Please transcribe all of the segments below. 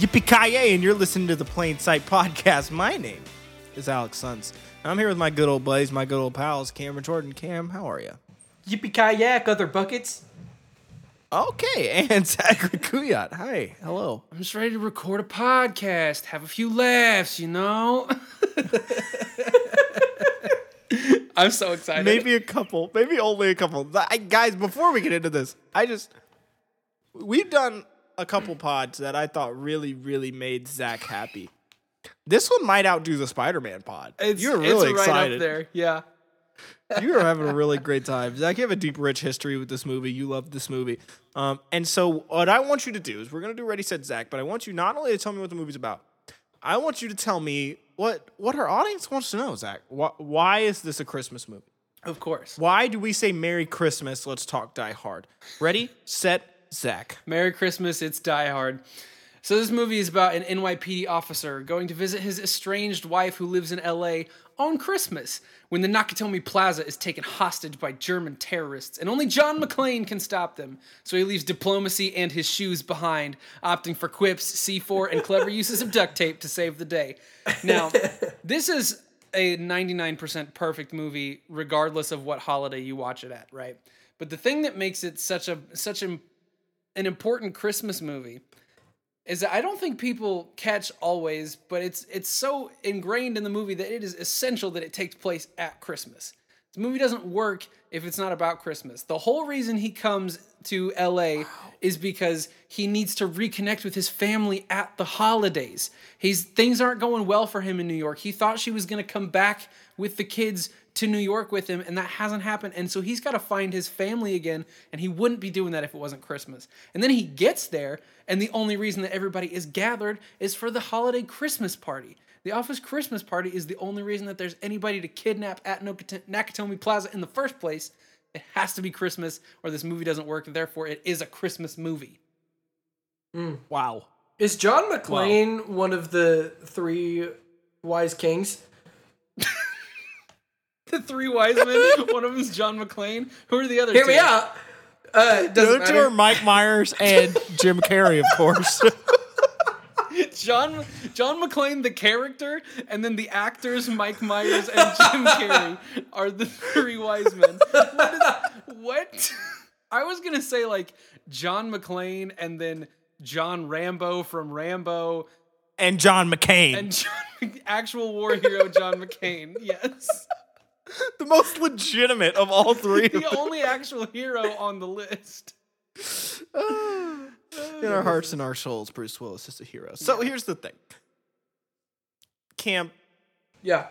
Yippee ki and you're listening to the Plain Sight Podcast. My name is Alex Sons. I'm here with my good old buddies, my good old pals, Cameron Jordan. Cam, how are you? Yippee kayak, other buckets. Okay, and Zachary Kuyat. Hi, hello. I'm just ready to record a podcast, have a few laughs, you know? I'm so excited. Maybe a couple, maybe only a couple. I, guys, before we get into this, I just we've done a couple pods that I thought really, really made Zach happy. This one might outdo the Spider-Man pod. it's, You're really right excited. up there. Yeah. you are having a really great time. Zach, you have a deep, rich history with this movie. You love this movie. Um, and so, what I want you to do is we're going to do Ready, Set, Zach, but I want you not only to tell me what the movie's about, I want you to tell me what, what our audience wants to know, Zach. Why, why is this a Christmas movie? Of course. Why do we say Merry Christmas? Let's talk Die Hard. Ready, set, Zach. Merry Christmas, it's Die Hard. So this movie is about an NYPD officer going to visit his estranged wife who lives in LA on Christmas when the Nakatomi Plaza is taken hostage by German terrorists and only John McClane can stop them. So he leaves diplomacy and his shoes behind, opting for quips, C4 and clever uses of duct tape to save the day. Now, this is a 99% perfect movie regardless of what holiday you watch it at, right? But the thing that makes it such a such a an important Christmas movie is that I don't think people catch always, but it's it's so ingrained in the movie that it is essential that it takes place at Christmas. The movie doesn't work if it's not about Christmas. The whole reason he comes to LA is because he needs to reconnect with his family at the holidays. He's things aren't going well for him in New York. He thought she was going to come back with the kids to New York with him, and that hasn't happened. And so he's got to find his family again, and he wouldn't be doing that if it wasn't Christmas. And then he gets there, and the only reason that everybody is gathered is for the holiday Christmas party. The office Christmas party is the only reason that there's anybody to kidnap at Nakatomi Plaza in the first place. It has to be Christmas, or this movie doesn't work. Therefore, it is a Christmas movie. Hmm. Wow. Is John McClane one of the three wise kings? The three wise men. one of them is John McClane. Who are the other Hear two? me out. Uh, it doesn't The two are. Mike Myers and Jim Carrey, of course. John John McClane, the character, and then the actors Mike Myers and Jim Carrey are the three wise men. What? Is, what? I was gonna say like John McClane and then John Rambo from Rambo and John McCain. and John, actual war hero John McCain. Yes, the most legitimate of all three. the only actual hero on the list. in our hearts and our souls, Bruce Willis is a hero. So here's the thing. Cam, Yeah.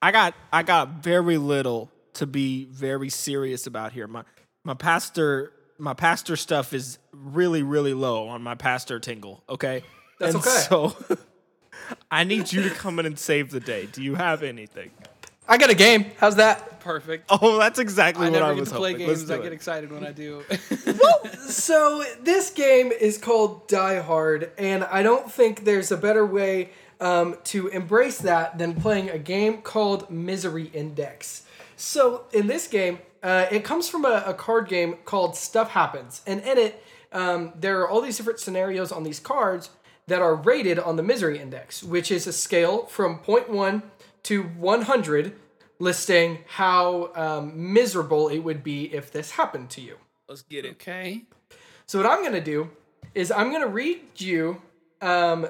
I got I got very little to be very serious about here. My my pastor my pastor stuff is really really low on my pastor tingle. Okay, That's And okay. So I need you to come in and save the day. Do you have anything? I got a game. How's that? Perfect. Oh, that's exactly I what never I get was to play hoping. Games. do I get excited when I do. well, So this game is called Die Hard, and I don't think there's a better way um, to embrace that than playing a game called Misery Index. So in this game, uh, it comes from a, a card game called Stuff Happens, and in it, um, there are all these different scenarios on these cards that are rated on the Misery Index, which is a scale from 0.1 to 100, listing how um, miserable it would be if this happened to you. Let's get it. okay. So what I'm gonna do is I'm gonna read you um,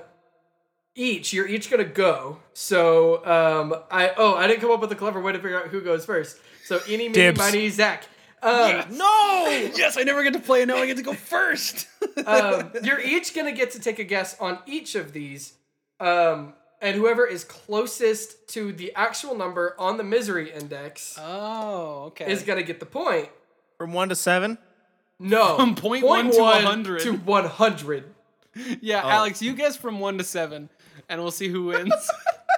each. You're each gonna go. So um, I oh I didn't come up with a clever way to figure out who goes first. So any, mini, Dibs. miny, Zach. Um, No. Yes, I never get to play, and now I get to go first. um, you're each gonna get to take a guess on each of these, um, and whoever is closest to the actual number on the misery index oh, okay. is gonna get the point. From one to seven. No, From point one to 100. To one hundred. yeah, Oh. Alex, you guess from one to seven, and we'll see who wins.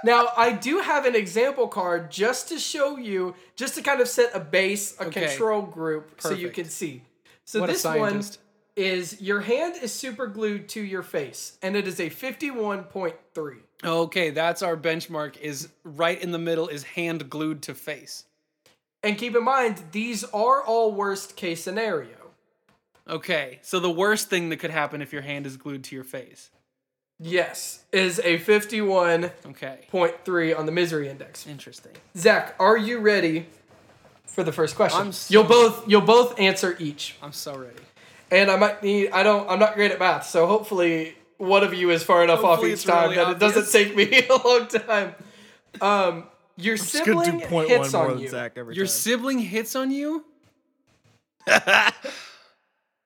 Now, I do have an example card just to show you, just to kind of set a base, a Okay. control group, so you can see. So What a this one scientist. Is your hand is super glued to your face, and it is a 51.3. okay, that's our benchmark. Is right in the middle is hand glued to face. And keep in mind, these are all worst case scenario. Okay, so the worst thing that could happen if your hand is glued to your face. Yes, is a 51.3 Okay, on the misery index. interesting. Zach, are you ready for the first question? I'm so- you'll both you'll both answer each. I'm so ready. And I might need I don't I'm not great at math, so hopefully one of you is far enough off each time really that it doesn't take me a long time. Um your Just gonna sibling do point hits one on you. Zach every Your time. sibling hits on you.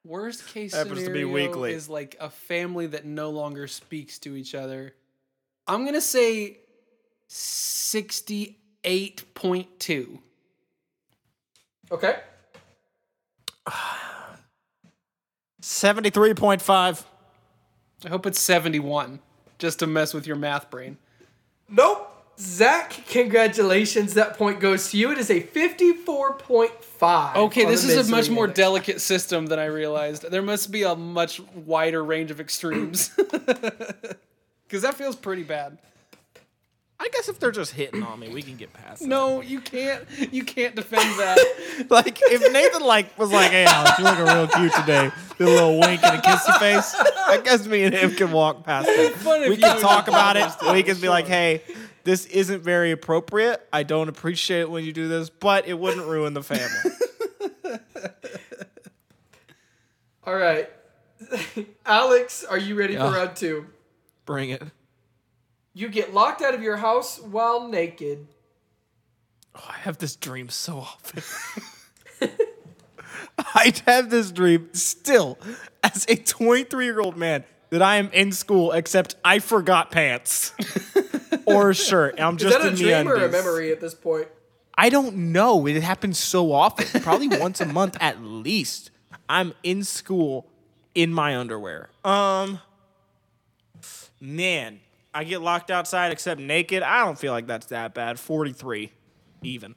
Worst case Happens to be scenario weekly. is like a family that no longer speaks to each other. I'm gonna say sixty-eight point two. Okay. Seventy-three point five. I hope it's seventy-one, just to mess with your math brain. Nope. Zach, congratulations. That point goes to you. It is a 54.5. Okay, this is a much more index. delicate system than I realized. There must be a much wider range of extremes. Because that feels pretty bad. I guess if they're just hitting on me, we can get past that. No, you can't. You can't defend that. like if Nathan like was like, "Hey, Alex, you're looking real cute today," did a little wink and a kissy face. I guess me and him can walk past that. fun if We can talk about it. We can be like, "Hey, this isn't very appropriate. I don't appreciate it when you do this, but it wouldn't ruin the family." All right. Alex, are you ready Yeah. for round two? Bring it. You get locked out of your house while naked. Oh, I have this dream so often. I have this dream still as a 23 year old man that I am in school, except I forgot pants or a shirt. I'm just Is that a dream or a memory at this point? I don't know. It happens so often, probably once a month at least. I'm in school in my underwear. Um, man, I get locked outside except naked. I don't feel like that's that bad. 43, even.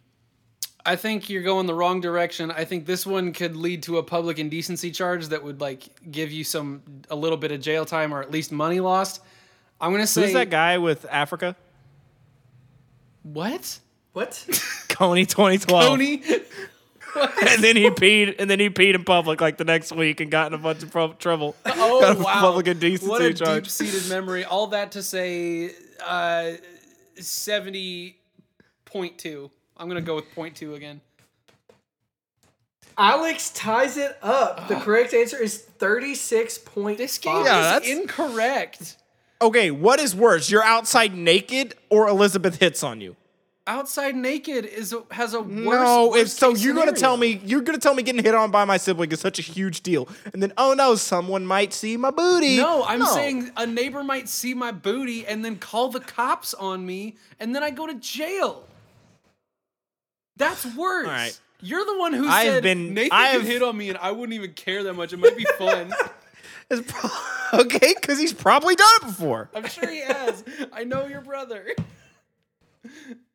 I think you're going the wrong direction. I think this one could lead to a public indecency charge that would like give you some a little bit of jail time or at least money lost. I'm gonna say Who's that guy with Africa? what? What? Kony 2012. Tony? and then he peed, and then he peed in public like the next week and got in a bunch of pro- trouble. Oh got a wow! public indecency what a charge. deep-seated memory. All that to say, uh, seventy point two. I'm gonna go with point two again. Alex ties it up. The correct answer is 36.5. This game Yeah, is that's- incorrect. Okay, what is worse? You're outside naked, or Elizabeth hits on you? Outside naked is a, has a worse. No, so, you're gonna tell me you're gonna tell me getting hit on by my sibling is such a huge deal, and then oh no, someone might see my booty. No, I'm saying a neighbor might see my booty and then call the cops on me, and then I go to jail. That's worse. All right. You're the one who I've said been- Nathan I've- hit on me, and I wouldn't even care that much. It might be fun. Pro- okay, because he's probably done it before. I'm sure he has. I know your brother.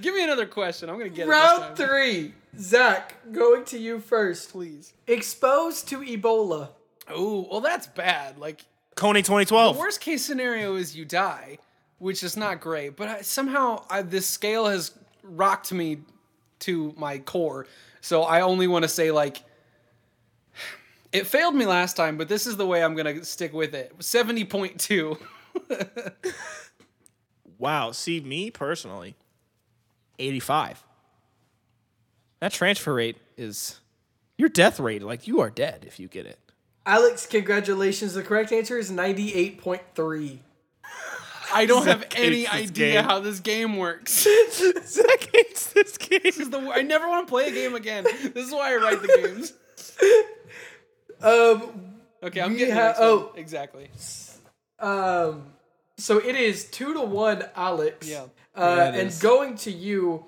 Give me another question. I'm gonna get it Round three. Zach, going to you first. please. Exposed to Ebola. Oh, well, that's bad. Like Kony 2012. The worst case scenario is you die, which is not great. But I, somehow I, this scale has rocked me to my core. So I only want to say like it failed me last time, but this is the way I'm gonna stick with it. Seventy point two. Wow. See, me personally, 85. That transfer rate is your death rate. Like you are dead if you get it. Alex, congratulations. The correct answer is 98.3. I don't have any idea game. how this game works. Zach hates this game. This is the I never want to play a game again. This is why I write the games. Um, Okay, I'm We getting ha- the oh. exactly. um, so it is two to one, Alex. Yeah. Uh, Yeah, and is. going to you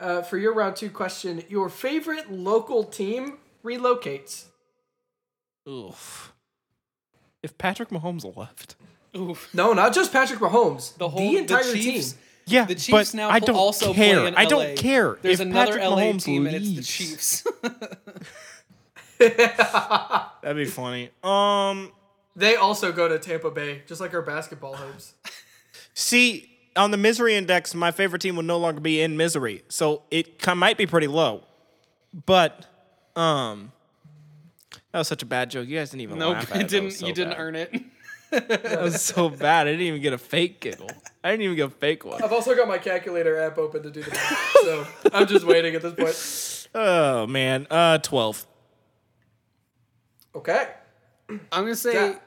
uh, for your round two question, your favorite local team relocates. Oof. If Patrick Mahomes left. Oof. No, not just Patrick Mahomes. The whole entire Chiefs, team. Yeah, The Chiefs but now I don't also care. play in I don't care. There's if another Patrick LA Mahomes team, and it's the Chiefs. That'd be funny. Um, They also go to Tampa Bay, just like our basketball hopes. see, on the misery index, my favorite team will no longer be in misery, so it might be pretty low. But, um, That was such a bad joke. You guys didn't even Nope, laugh at it it. Didn't. so you didn't bad. earn it. That was so bad. I didn't even get a fake giggle. I didn't even get a fake one. I've also got my calculator app open to do the math, so I'm just waiting at this point. Oh man. Uh, twelve. Okay. I'm gonna say. Zach.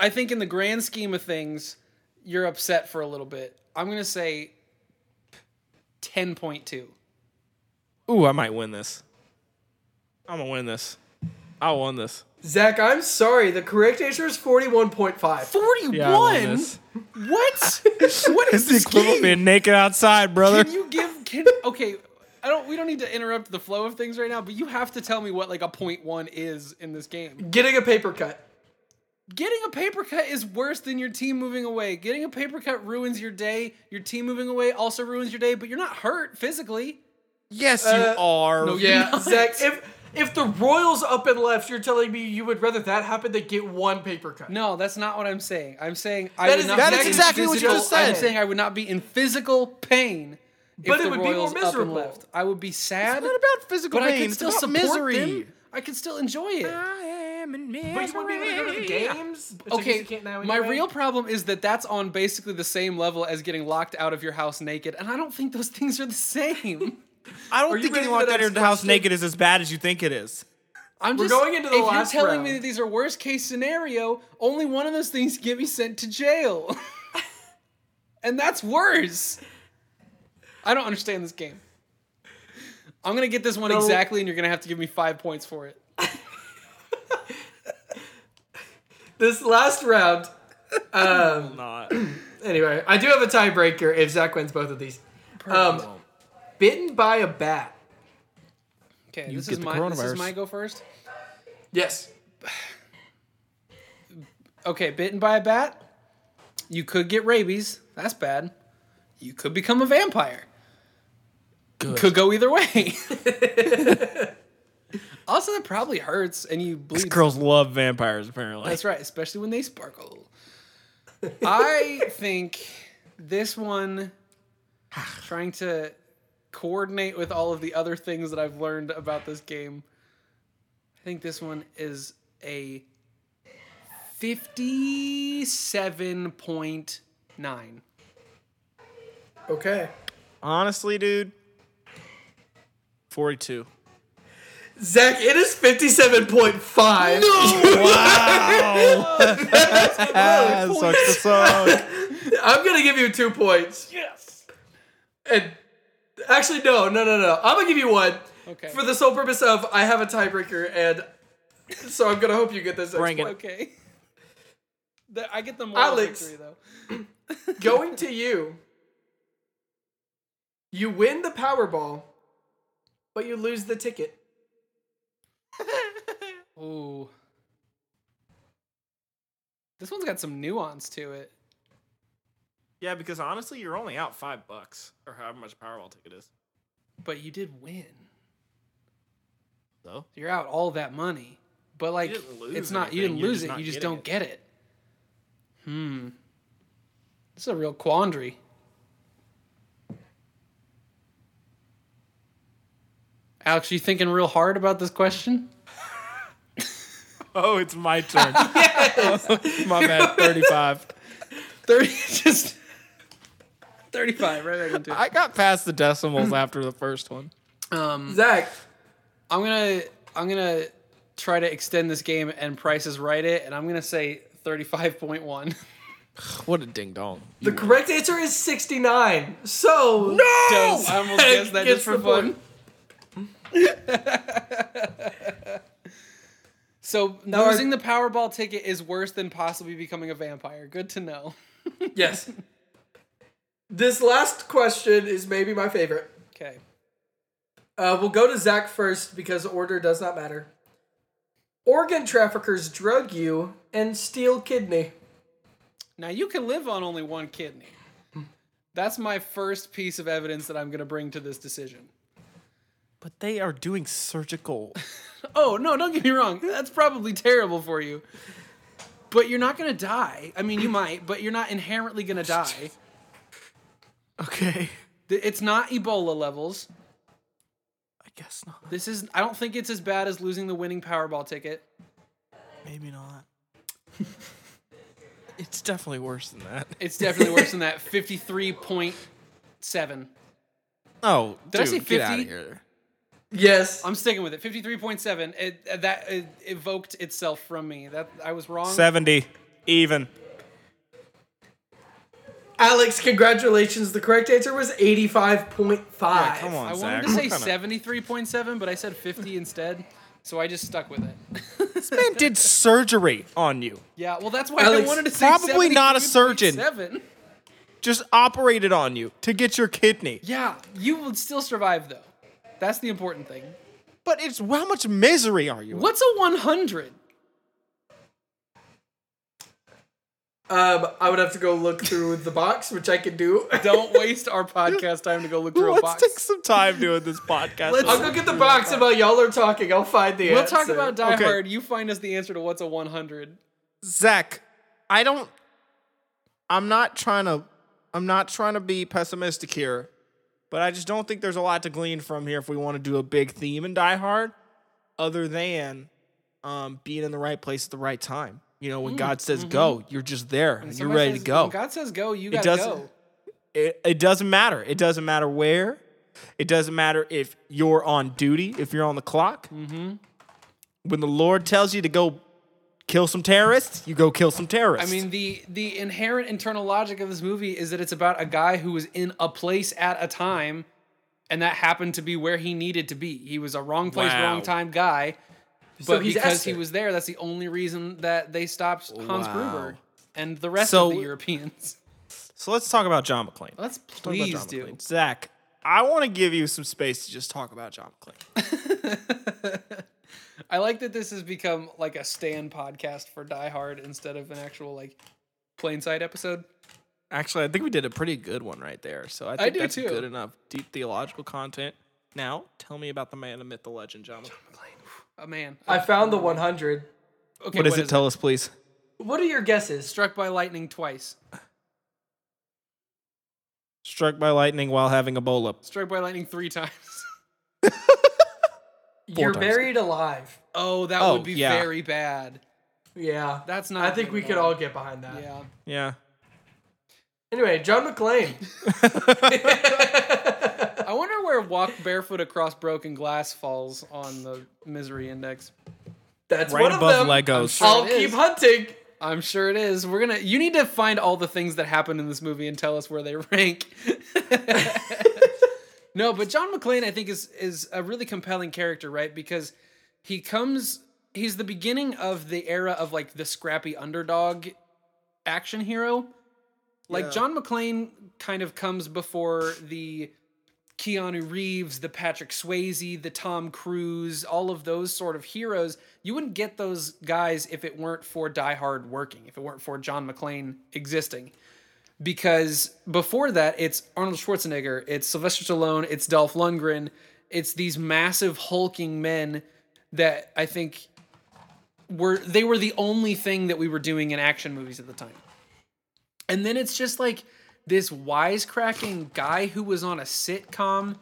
I think in the grand scheme of things, you're upset for a little bit. I'm gonna say ten point two. Ooh, I might win this. I'm gonna win this. I won this. Zach, I'm sorry. The correct answer is 41.5. Forty-one. Yeah, I won this. what? what is It's the this equivalent of game? being naked outside, brother. Can you give? Can okay? I don't. We don't need to interrupt the flow of things right now, but you have to tell me what like a point one is in this game. Getting a paper cut. Getting a paper cut is worse than your team moving away. Getting a paper cut ruins your day. Your team moving away also ruins your day, but you're not hurt physically. yes, Uh, you are. no, you're Yeah, not. Zach, if if the Royals up and left, you're telling me you would rather that happen than get one paper cut. No, that's not what I'm saying. I'm saying I That would is- not that be is in exactly what you physical- just said. I'm saying I would not be in physical pain. If But it the would be more Royals up and miserable. left. I would be sad, It's not about physical but I pain. could it's still about support misery. them. I could still enjoy it. I am in misery. But you wouldn't be able to go to the games. Which Okay, you can't my real problem is that that's on basically the same level as getting locked out of your house naked, and I don't think those things are the same. I don't you think ready getting locked out of your house naked is as bad as you think it is. I'm We're just going into the if last you're telling me that these are worst case scenario, only one of those things get me sent to jail, and that's worse. I don't understand this game. I'm gonna get this one No. exactly, and you're gonna have to give me five points for it. This last round. Not. Anyway, I do have a tiebreaker if Zach wins both of these. Um, bitten by a bat. Okay, You this get is the my this is coronavirus. my go first. Yes. Okay, bitten by a bat. You could get rabies. That's bad. You could become a vampire. Good. Could go either way. also, that probably hurts, and you bleed. These bleed. girls love vampires, apparently. That's right, especially when they sparkle. I think this one, trying to coordinate with all of the other things that I've learned about this game, I think this one is a 57.9. Okay. Honestly, dude. 42. Zach, it is 57.5. No! Ah, sucks to suck. I'm going to give you two points. Yes. And actually, no, no, no, no. I'm going to give you one Okay. for the sole purpose of I have a tiebreaker, and so I'm going to hope you get this. Bring it. Okay. The- I get the moral Alex. victory though. Going to you. You win the Powerball, but you lose the ticket. Ooh. This one's got some nuance to it. Yeah, because honestly, you're only out five bucks, or however much a Powerball ticket is. But you did win. So You're out all that money. But like it's not you didn't you're lose it, you just don't it. get it. Hmm. This is a real quandary. Alex, you thinking real hard about this question? Oh, it's my turn. my bad. 35. 30 just 35 right back into it. I got past the decimals after the first one. Um Zach, I'm gonna I'm gonna try to extend this game and prices right it, and I'm gonna say 35.1. What a ding dong. the correct answer is 69. So. Dope. I almost guessed that just for the fun. So Now our- losing the Powerball ticket is worse than possibly becoming a vampire. Good to know. Yes. This last question is maybe my favorite. Okay. Uh, we'll go to Zach first because order does not matter. Organ traffickers drug you and steal kidney. Now you can live on only one kidney. That's my first piece of evidence that I'm gonna bring to this decision. But they are doing surgical. Oh no, don't get me wrong. That's probably terrible for you. But you're not gonna die. I mean, you might, but you're not inherently gonna die. Okay. It's not Ebola levels. I guess not. This is I don't think it's as bad as losing the winning Powerball ticket. Maybe not. it's definitely worse than that. It's definitely worse than that. 53.7. Oh, Did I dude, say get out of here. Yes. I'm sticking with it. 53.7. It that it evoked itself from me. That I was wrong. 70 even. Alex, congratulations. The correct answer was 85.5. Yeah, come on, I Zach. wanted to say 73.7, but I said 50 instead. So I just stuck with it. This man did surgery on you. yeah, well that's why I wanted to say probably not a surgeon. 73.7. Just operated on you to get your kidney. Yeah, you would still survive though. That's the important thing. But it's how much misery are you? in? What's a 100? Um, I would have to go look through the box, which I could do. Don't waste our podcast time to go look through a Let's box. take some time doing this podcast. Let's- I'll go get the box and while y'all are talking. I'll find the answer. We'll answer. talk about Die Okay. Hard. You find us the answer to what's a 100. Zach, I don't. I'm not trying to. I'm not trying to be pessimistic here, but I just don't think there's a lot to glean from here if we want to do a big theme in Die Hard, other than um, being in the right place at the right time. You know, when God says go, you're just there and you're ready says- to go. When God says go, you It gotta doesn't- go. it, it doesn't matter. It doesn't matter where. It doesn't matter if you're on duty, if you're on the clock. Mm-hmm. When the Lord tells you to go kill some terrorists, you go kill some terrorists. I mean, the the inherent internal logic of this movie is that it's about a guy who was in a place at a time, and that happened to be where he needed to be. He was a wrong place, Wow. wrong time guy. So But he's because he was there, that's the only reason that they stopped Hans Wow. Gruber and the rest So- of the Europeans. so let's talk about John McClane. Let's please John do. McClane. Zach, I want to give you some space to just talk about John McClane. I like that this has become like a stand podcast for Die Hard instead of an actual like plain sight episode. Actually, I think we did a pretty good one right there. So I I think do that's too. good enough. Deep theological content. Now, tell me about the man, the myth, the legend, John McClane. A man. I found the 100. okay, what does it? Tell us, please. What are your guesses? Struck by lightning twice. Struck by lightning while having a bowl up. Struck by lightning three times. You're times. buried alive. Oh, that Oh, would be yeah. very bad. Yeah. That's not. I think we at could all get behind that. Yeah. Yeah. Anyway, John McClane. I wonder where Walk Barefoot Across Broken Glass falls on the misery index. That's Right one above of them. Legos. sure I'll keep hunting. I'm sure it is. We're gonna. You need to find all the things that happen in this movie and tell us where they rank. no, but John McClane, I think, is is a really compelling character, right? Because he comes. He's the beginning of the era of like the scrappy underdog action hero. Like Yeah. John McClane kind of comes before the Keanu Reeves, the Patrick Swayze, the Tom Cruise, all of those sort of heroes. You wouldn't get those guys if it weren't for Die Hard working, if it weren't for John McClane existing. Because before that, it's Arnold Schwarzenegger, it's Sylvester Stallone, it's Dolph Lundgren, it's these massive hulking men that I think were they were the only thing that we were doing in action movies at the time. And then it's just like this wisecracking guy who was on a sitcom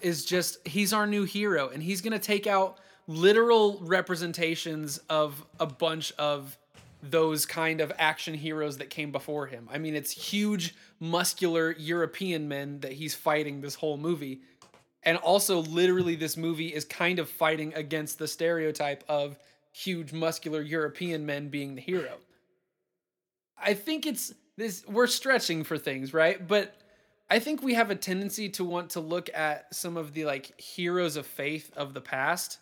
is just he's our new hero and he's going to take out literal representations of a bunch of those kind of action heroes that came before him. I mean, it's huge muscular European men that he's fighting this whole movie. And also literally this movie is kind of fighting against the stereotype of huge muscular European men being the hero. I think it's this we're stretching for things, right? But I think we have a tendency to want to look at some of the like heroes of faith of the past.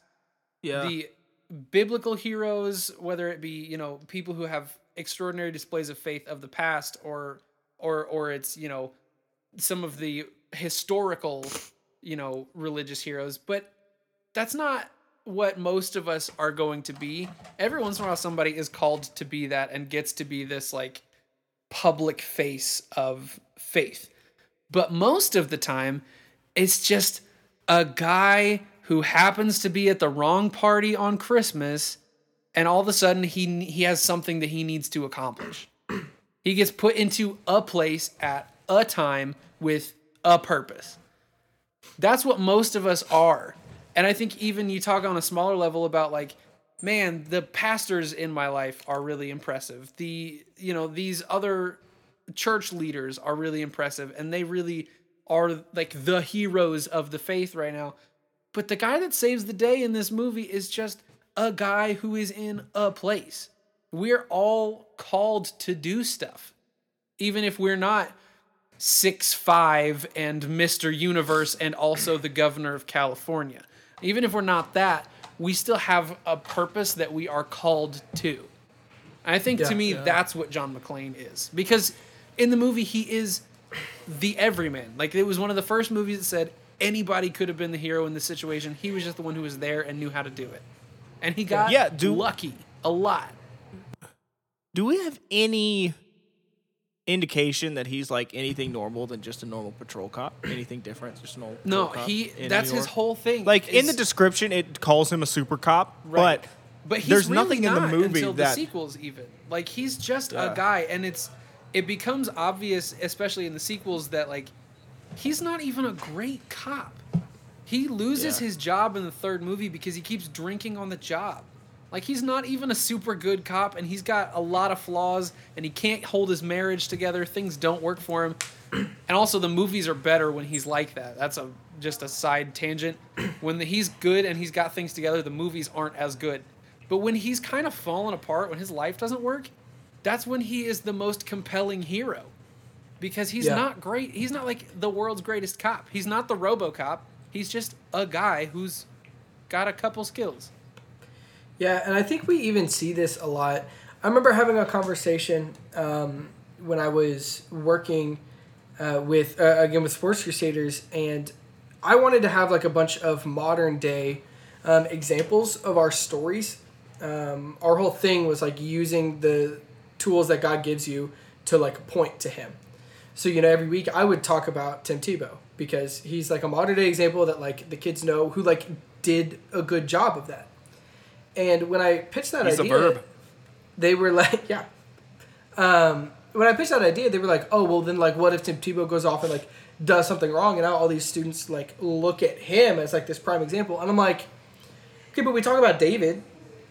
Yeah. The biblical heroes, whether it be, you know, people who have extraordinary displays of faith of the past or or or it's, you know, some of the historical, you know, religious heroes, but that's not what most of us are going to be. Every once in a while somebody is called to be that and gets to be this like public face of faith. But most of the time, it's just a guy who happens to be at the wrong party on Christmas, and all of a sudden he he has something that he needs to accomplish. He gets put into a place at a time with a purpose. That's what most of us are. And I think even you talk on a smaller level about like, man, the pastors in my life are really impressive. The you know these other church leaders are really impressive, and they really are like the heroes of the faith right now. But the guy that saves the day in this movie is just a guy who is in a place. We're all called to do stuff, even if we're not six five and Mr. Universe and also the governor of California. Even if we're not that, we still have a purpose that we are called to. I think Yeah. to me that's what John McClane is because in the movie he is the everyman. Like it was one of the first movies that said anybody could have been the hero in this situation. He was just the one who was there and knew how to do it. And he got Yeah, do- lucky a lot. Do we have any indication that he's like anything normal than just a normal patrol cop? Anything different? Just a normal No, he that's his whole thing. Like in the description, it calls him a super cop, Right. but But he's there's really nothing in the movie until that the sequels even. Like he's just Yeah. a guy and it's it becomes obvious especially in the sequels that like he's not even a great cop. He loses Yeah. his job in the third movie because he keeps drinking on the job. Like he's not even a super good cop and he's got a lot of flaws and he can't hold his marriage together. Things don't work for him. And also the movies are better when he's like that. That's a just a side tangent. When the, he's good and he's got things together, the movies aren't as good. But when he's kind of fallen apart, when his life doesn't work, that's when he is the most compelling hero. Because he's Yeah. not great. He's not like the world's greatest cop. He's not the RoboCop. He's just a guy who's got a couple skills. Yeah, and I think we even see this a lot. I remember having a conversation um, when I was working uh, with uh, again with Sports Crusaders, and I wanted to have like a bunch of modern day um, examples of our stories. Um, our whole thing was like using the tools that God gives you to like point to Him. So you know, every week I would talk about Tim Tebow because he's like a modern day example that like the kids know who like did a good job of that. And when I pitched that He's idea, they were like, yeah. Um, when I pitched that idea, they were like, oh, well, then like, what if Tim Tebow goes off and like does something wrong, and now all these students like look at him as like this prime example, and I'm like, okay, but we talk about David,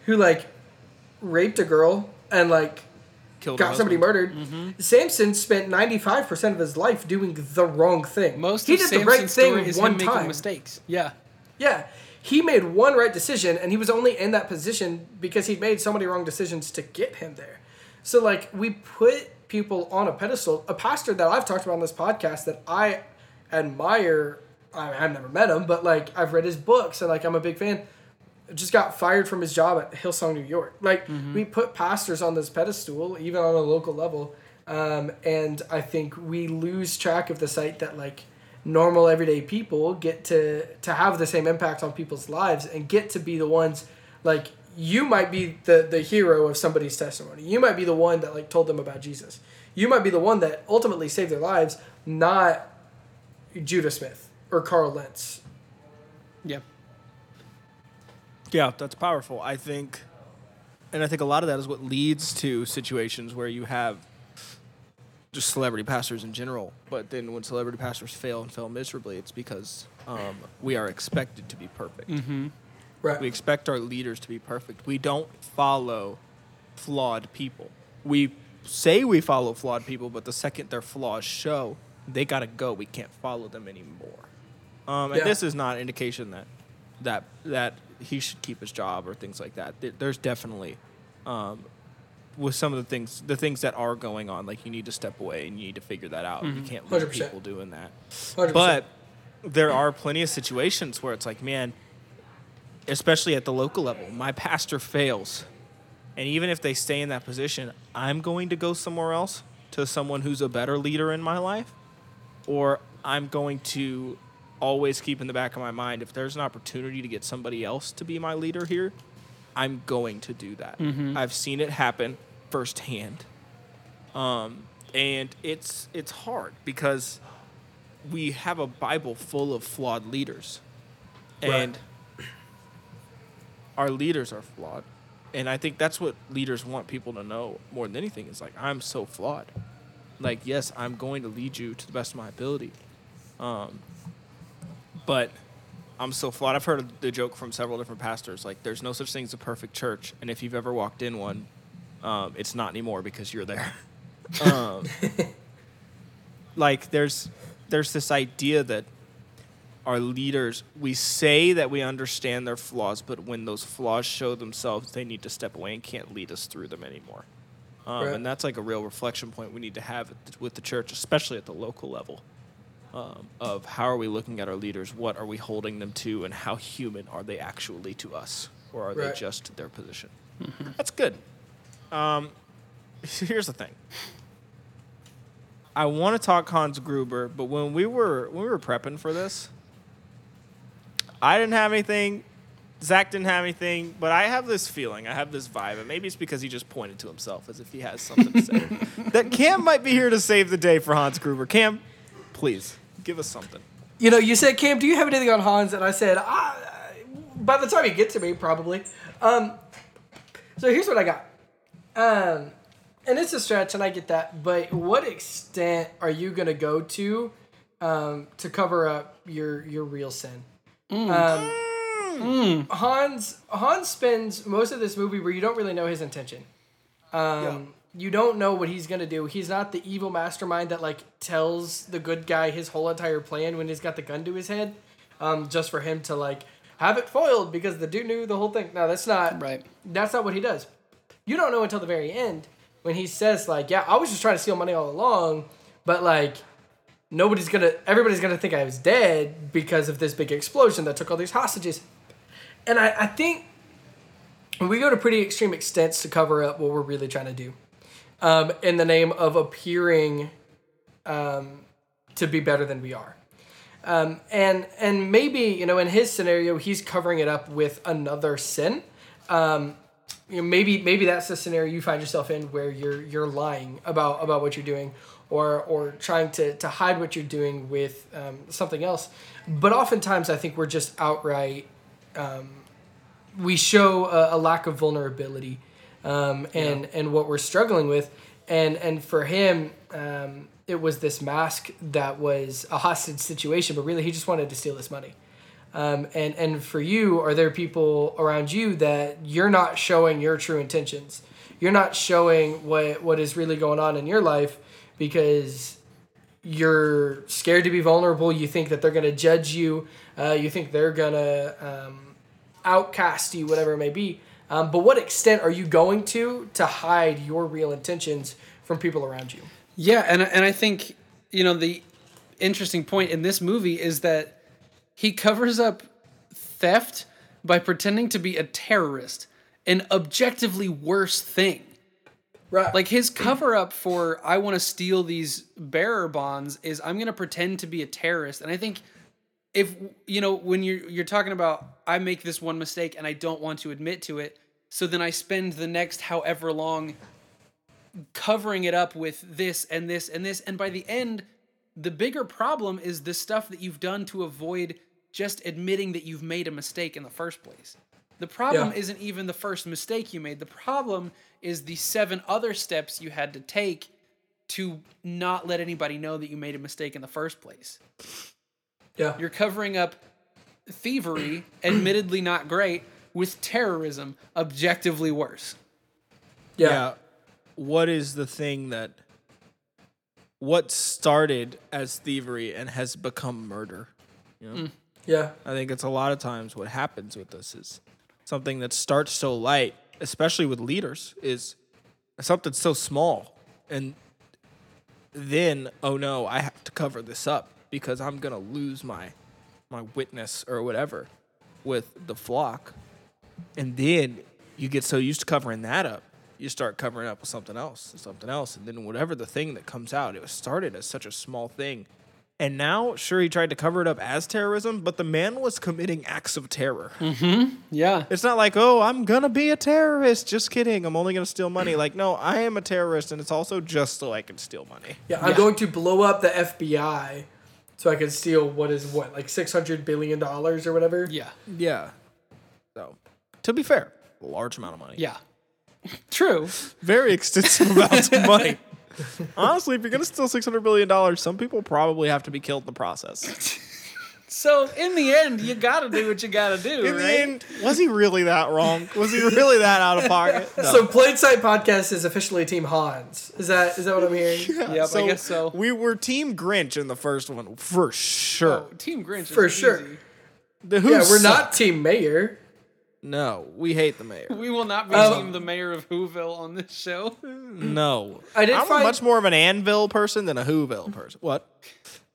who like raped a girl and like killed got somebody murdered. Mm-hmm. Samson spent 95% of his life doing the wrong thing. Most he of did Samson's the right thing one making time. mistakes. Yeah. Yeah. He made one right decision and he was only in that position because he made so many wrong decisions to get him there. So like we put people on a pedestal. A pastor that I've talked about on this podcast that I admire I, I've never met him, but like I've read his books and like I'm a big fan. Just got fired from his job at Hillsong, New York. Like we put pastors on this pedestal, even on a local level, um, and I think we lose track of the sight that like normal everyday people get to to have the same impact on people's lives and get to be the ones like you might be the the hero of somebody's testimony. You might be the one that like told them about Jesus. You might be the one that ultimately saved their lives, not Judah Smith or Carl Lentz. Yeah. Yeah, that's powerful. I think, and I think a lot of that is what leads to situations where you have just celebrity pastors in general. But then when celebrity pastors fail and fail miserably, it's because um, we are expected to be perfect. Right. We expect our leaders to be perfect. We don't follow flawed people. We say we follow flawed people, but the second their flaws show, they gotta go. We can't follow them anymore. Um, and Yeah. this is not an indication that that that he should keep his job or things like that. There's definitely um, with some of the things the things that are going on, like you need to step away and you need to figure that out. You can't leave 100%. people doing that. 100%. But there are plenty of situations where it's like, man, especially at the local level, my pastor fails. And even if they stay in that position, I'm going to go somewhere else to someone who's a better leader in my life. Or I'm going to always keep in the back of my mind if there's an opportunity to get somebody else to be my leader here, I'm going to do that. I've seen it happen firsthand. Um, and it's it's hard because we have a Bible full of flawed leaders. And our leaders are flawed. And I think that's what leaders want people to know more than anything is like, I'm so flawed. Like, yes, I'm going to lead you to the best of my ability. Um, but I'm so flawed. I've heard the joke from several different pastors. Like, there's no such thing as a perfect church, and if you've ever walked in one, um, it's not anymore because you're there. um, like, there's there's this idea that our leaders, we say that we understand their flaws, but when those flaws show themselves, they need to step away and can't lead us through them anymore. Um, Right. And that's like a real reflection point we need to have with the church, especially at the local level, um, of how are we looking at our leaders, what are we holding them to, and how human are they actually to us, or are they just their position? That's good. Um, here's the thing. I want to talk Hans Gruber, but when we were when we were prepping for this, I didn't have anything. Zach didn't have anything, but I have this feeling, I have this vibe, and maybe it's because he just pointed to himself as if he has something to say. that Cam might be here to save the day for Hans Gruber. Cam, please give us something. You know, you said, Cam, do you have anything on Hans? And I said, ah, by the time you get to me, probably. Um, so here's what I got. Um, and it's a stretch, and I get that. But what extent are you going to go to um, to cover up your your real sin? Um, Hans Hans spends most of this movie where you don't really know his intention. Um, You don't know what he's gonna do. He's not the evil mastermind that like tells the good guy his whole entire plan when he's got the gun to his head, um, just for him to like have it foiled because the dude knew the whole thing. No, that's not Right. That's not what he does. You don't know until the very end when he says like, "Yeah, I was just trying to steal money all along, but like." Nobody's gonna. Everybody's gonna think I was dead because of this big explosion that took all these hostages, and I, I think we go to pretty extreme extents to cover up what we're really trying to do um, in the name of appearing um, to be better than we are. Um, and and maybe you know in his scenario he's covering it up with another sin. Um, you know, maybe maybe that's the scenario you find yourself in where you're you're lying about about what you're doing or or trying to to hide what you're doing with um, something else. But oftentimes i think we're just outright we show a, a lack of vulnerability um, and and what we're struggling with and and for him um, it was this mask that was a hostage situation but really he just wanted to steal this money. Um, and and for you are there people around you that you're not showing your true intentions? You're not showing what what is really going on in your life because you're scared to be vulnerable. You think that they're going to judge you. Uh, you think they're going to um, outcast you, whatever it may be. Um, but what extent are you going to to hide your real intentions from people around you? Yeah, and and I think you know the interesting point in this movie is that he covers up theft by pretending to be a terrorist, an objectively worse thing. Right. Like his cover up for I want to steal these bearer bonds is I'm going to pretend to be a terrorist, and I think if you know when you're you're talking about I make this one mistake and I don't want to admit to it, so then I spend the next however long covering it up with this and this and this and by the end the bigger problem is the stuff that you've done to avoid just admitting that you've made a mistake in the first place. The problem Yeah. isn't even the first mistake you made. The problem is the seven other steps you had to take to not let anybody know that you made a mistake in the first place. Yeah. You're covering up thievery, admittedly not great, with terrorism, objectively worse. yeah. What is the thing that what started as thievery and has become murder? You know? Mm. Yeah. I think it's a lot of times what happens with this is something that starts so light, especially with leaders, is something so small. And then, oh no, I have to cover this up because I'm gonna lose my my witness or whatever with the flock. And then you get so used to covering that up, you start covering up with something else and something else. And then whatever the thing that comes out, it was started as such a small thing. And now, sure, he tried to cover it up as terrorism, but the man was committing acts of terror. Mm-hmm. Yeah. It's not like, oh, I'm gonna be a terrorist. Just kidding. I'm only gonna steal money. Like, no, I am a terrorist, and it's also just so I can steal money. Yeah. I'm going to blow up the FBI so I could steal what is what, like $600 billion or whatever? Yeah. Yeah. So, to be fair, a large amount of money. Yeah. True. Very extensive amounts of money. Honestly, if you're gonna steal six hundred billion dollars, some people probably have to be killed in the process. So in the end, you gotta do what you gotta do, In right? the end, was he really that wrong? Was he really that out of pocket? No. So Playside Podcast is officially Team Hans. Is that is that what I'm hearing? Yep, I guess so. We were Team Grinch in the first one for sure. Oh, Team Grinch is For sure. easy. The Who Yeah, we're suck. not Team Mayor. No, we hate the mayor. We will not be Um, Team the Mayor of Whoville on this show. No, I did I'm find- much more of an Anvil person than a Whoville person. What?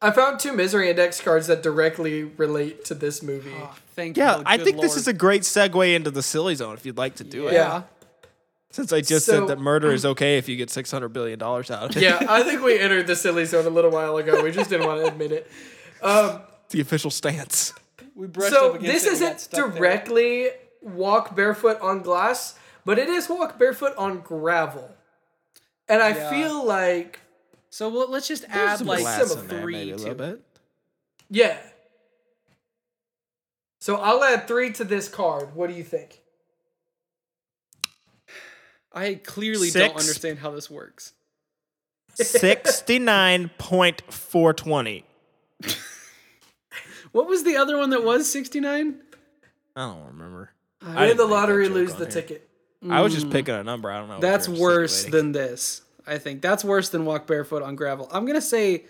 I found two misery index cards that directly relate to this movie. Oh, thank Yeah, you. I good think this is a great segue into the silly zone if you'd like to do it. yeah. Since I just So- said that murder is okay if you get six hundred billion dollars out of it. Yeah, I think we entered the silly zone a little while ago. We just didn't want to admit it. Um, the official stance. We brushed So up against this is isn't stuck there. directly walk barefoot on glass, but it is walk barefoot on gravel. And I Yeah. feel like So well, let's just There's add some like glass in there, three maybe a to little it. bit. yeah. So I'll add three to this card. What do you think? I clearly Six. don't understand how this works. Sixty nine point four twenty. What was the other one that was 69? I don't remember. I didn't the lottery, lose the here. ticket. I was just mm. picking a number. I don't know. That's worse than this. I think that's worse than walk barefoot on gravel. I'm gonna say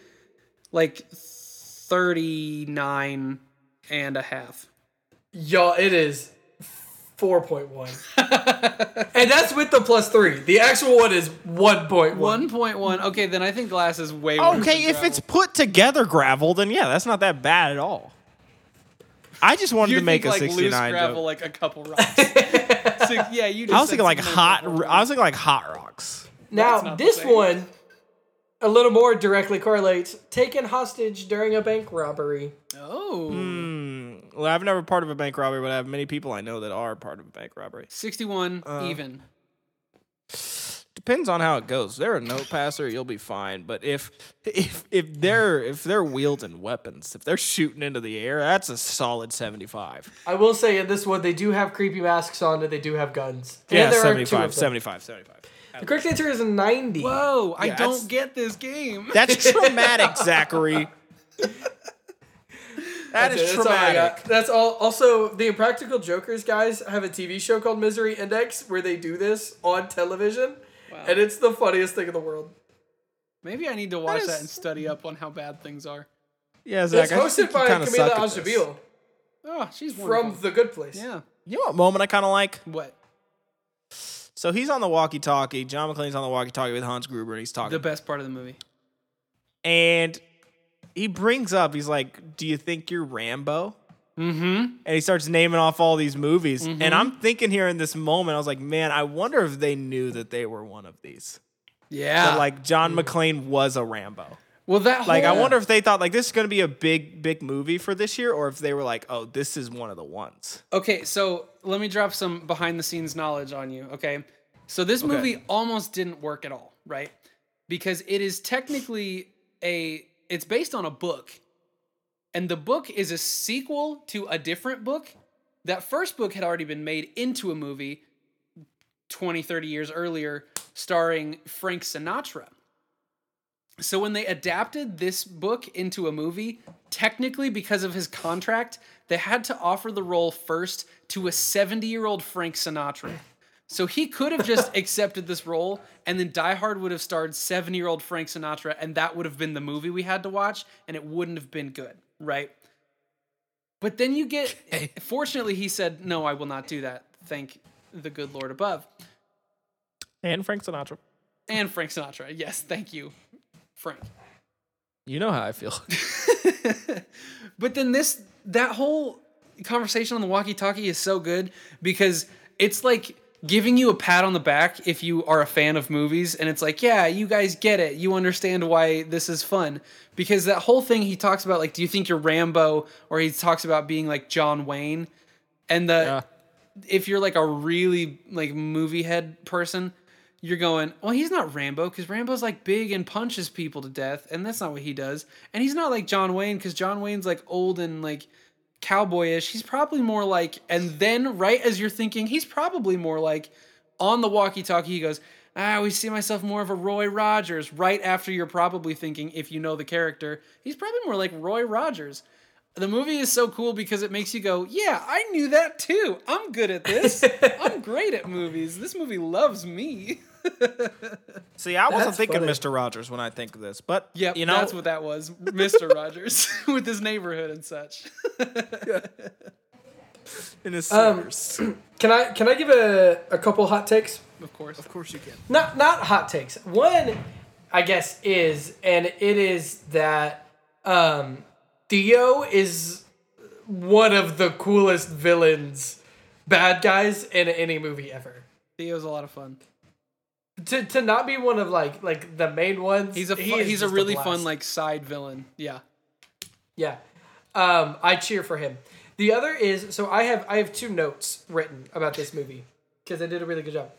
like 39 and a half. Y'all, it is 4.1. and that's with the plus three. The actual one is 1.1. 1.1. Okay, then I think glass is way worse. Okay, than if it's put together gravel, then yeah, that's not that bad at all. I just wanted you to make think, a like loose 69 gravel, joke. like a couple rocks. So, yeah, you. Just I was thinking like hot. that- I was thinking like hot rocks. That's Now, this one a little more directly correlates taken hostage during a bank robbery. Oh. Hmm. Well, I've never part of a bank robbery, but I have many people I know that are part of a bank robbery. 61 Uh, even. Depends on how it goes. If they're a note passer, you'll be fine. But if if if they're if they're wielding weapons, if they're shooting into the air, that's a solid seventy five. I will say in this one, they do have creepy masks on and they do have guns. And Yeah, there are 75, 75, 75. The correct answer is 90. Whoa, I Yeah, that's- don't get this game. That's traumatic, Zachary. That That's is it, that's all I got. traumatic. That's all. Also, the Impractical Jokers guys have a TV show called Misery Index where they do this on television, Wow. and it's the funniest thing in the world. Maybe I need to watch that, is- and study up on how bad things are. Yeah, Zach. It's I just think hosted you by kinda Jameela suck at this. Jamil Oh, she's from wonderful. The Good Place. yeah. You know what moment I kind of like? What? So he's on the walkie-talkie. John McClane's on the walkie-talkie with Hans Gruber, and he's talking. The best part of the movie. and he brings up, he's like, "Do you think you're Rambo?" Mm-hmm. And he starts naming off all these movies, and I'm thinking here in this moment, I was like, "Man, I wonder if they knew that they were one of these." Yeah. That like John McClane was a Rambo. Well, that Like, I wonder if they thought like this is going to be a big, big movie for this year, or if they were like, "Oh, this is one of the ones." Okay, so let me drop some behind the scenes knowledge on you, okay? So this movie almost didn't work at all, right? Because it is technically a it's based on a book. And the book is a sequel to a different book. That first book had already been made into a movie 20, 30 years earlier starring Frank Sinatra. So when they adapted this book into a movie, technically because of his contract, they had to offer the role first to a 70-year-old Frank Sinatra. So he could have just accepted this role and then Die Hard would have starred 70-year-old Frank Sinatra and that would have been the movie we had to watch and it wouldn't have been good, right? But then you get fortunately he said, "No, I will not do that. Thank the good Lord above." And Frank Sinatra. And Frank Sinatra. Yes, thank you. Frank. You know how I feel. But then this that whole conversation on the walkie-talkie is so good because it's like giving you a pat on the back if you are a fan of movies and it's like, yeah, you guys get it. You understand why this is fun. Because that whole thing he talks about like do you think you're Rambo or he talks about being like John Wayne and the Yeah. if you're like a really like movie head person, you're going, well, he's not Rambo because Rambo's like big and punches people to death, and that's not what he does. And he's not like John Wayne because John Wayne's like old and like cowboyish. He's probably more like, and then right as you're thinking, he's probably more like on the walkie-talkie. He goes, ah, I always see myself more of a Roy Rogers. Right after you're probably thinking, if you know the character, he's probably more like Roy Rogers. the movie is so cool because it makes you go, yeah, I knew that too. I'm good at this. I'm great at movies. This movie loves me. See, I wasn't That's thinking funny. Mr. Rogers when I think of this, but yeah, you know, that's what that was, Mr. Rogers, with his neighborhood and such. in his Um. Can I can I give a, a couple hot takes? Of course. of course you can. Not not hot takes. One, I guess, is and it is that um, Theo is one of the coolest villains, bad guys in any movie ever. Theo's a lot of fun. To, to not be one of like like the main ones. He's a he he's a really blast. fun like side villain. Yeah. Yeah. Um, I cheer for him. The other is so I have I have two notes written about this movie because they did a really good job.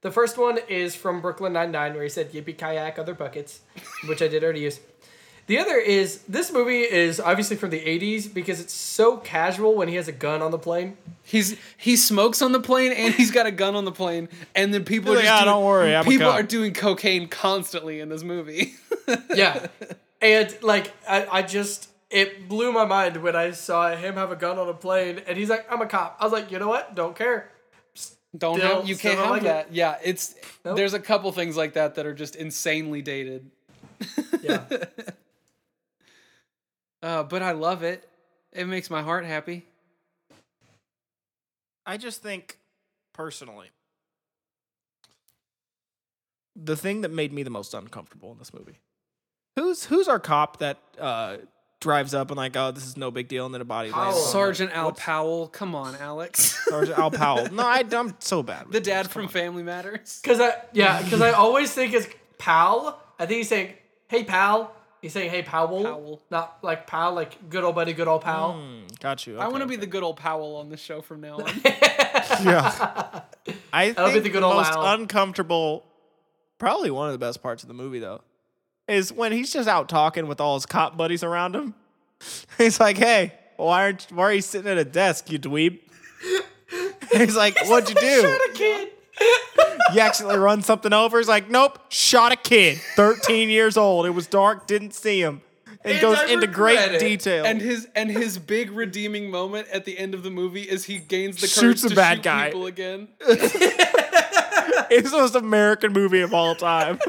The first one is from Brooklyn Nine Nine where he said "Yippee kayak other buckets," which I did already use. The other is this movie is obviously from the '80s because it's so casual when he has a gun on the plane. He's he smokes on the plane and he's got a gun on the plane and then people are He's just like, "Ah, doing, don't worry, I'm a people cop." are doing cocaine constantly in this movie. Yeah, and like I, I just it blew my mind when I saw him have a gun on a plane and he's like, "I'm a cop." I was like, you know what? Don't care. don't Still- have you still can't don't have like it. that. Yeah, it's Nope. there's a couple things like that that are just insanely dated. Yeah. Uh, but I love it. It makes my heart happy. I just think, personally, the thing that made me the most uncomfortable in this movie. Who's who's our cop that uh, drives up and like, oh, this is no big deal, and then a body lands. Powell. on? Sergeant Al What's- Powell, come on, Alex. Sergeant Al Powell. No, I, I'm so bad. with the dad from on. Family Matters. Cause I yeah, cause I always think it's pal. I think he's saying, "Hey pal." He's saying, "Hey Powell," Powell. not like pal, like good old buddy, good old pal. Mm, got you. I want to be the good old Powell on this show from now on. Yeah. I That'll think the the, good old most Al. uncomfortable, probably one of the best parts of the movie though, is when he's just out talking with all his cop buddies around him. He's like, "Hey, why aren't why are you sitting at a desk, you dweeb?" he's like, "What'd you do? Shot a kid. You accidentally run something over?" He's like, "Nope, shot a kid, 13 years old. It was dark, didn't see him." And And goes I into great it. detail. And his and his big redeeming moment at the end of the movie is he gains the Shoots courage a to bad shoot guy. people again. it's the most American movie of all time.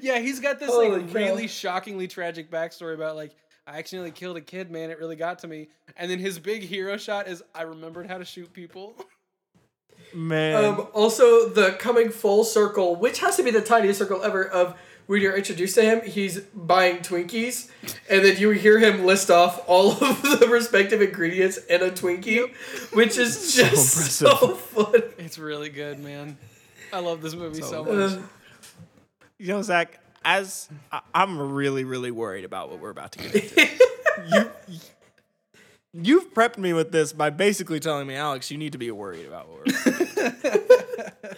Yeah, he's got this Holy like cow. really shockingly tragic backstory about like I accidentally killed a kid, man. It really got to me. And then his big hero shot is I remembered how to shoot people. Man. Um, also, the coming full circle, which has to be the tiniest circle ever, of when you're introduced to him, he's buying Twinkies, and then you hear him list off all of the respective ingredients in a Twinkie, which is just so, impressive. funny. It's really good, man. I love this movie so, So much. Uh, You know, Zach, as I, I'm really, really worried about what we're about to get into. you, you've prepped me with this by basically telling me, Alex, you need to be worried about what we're about to get into.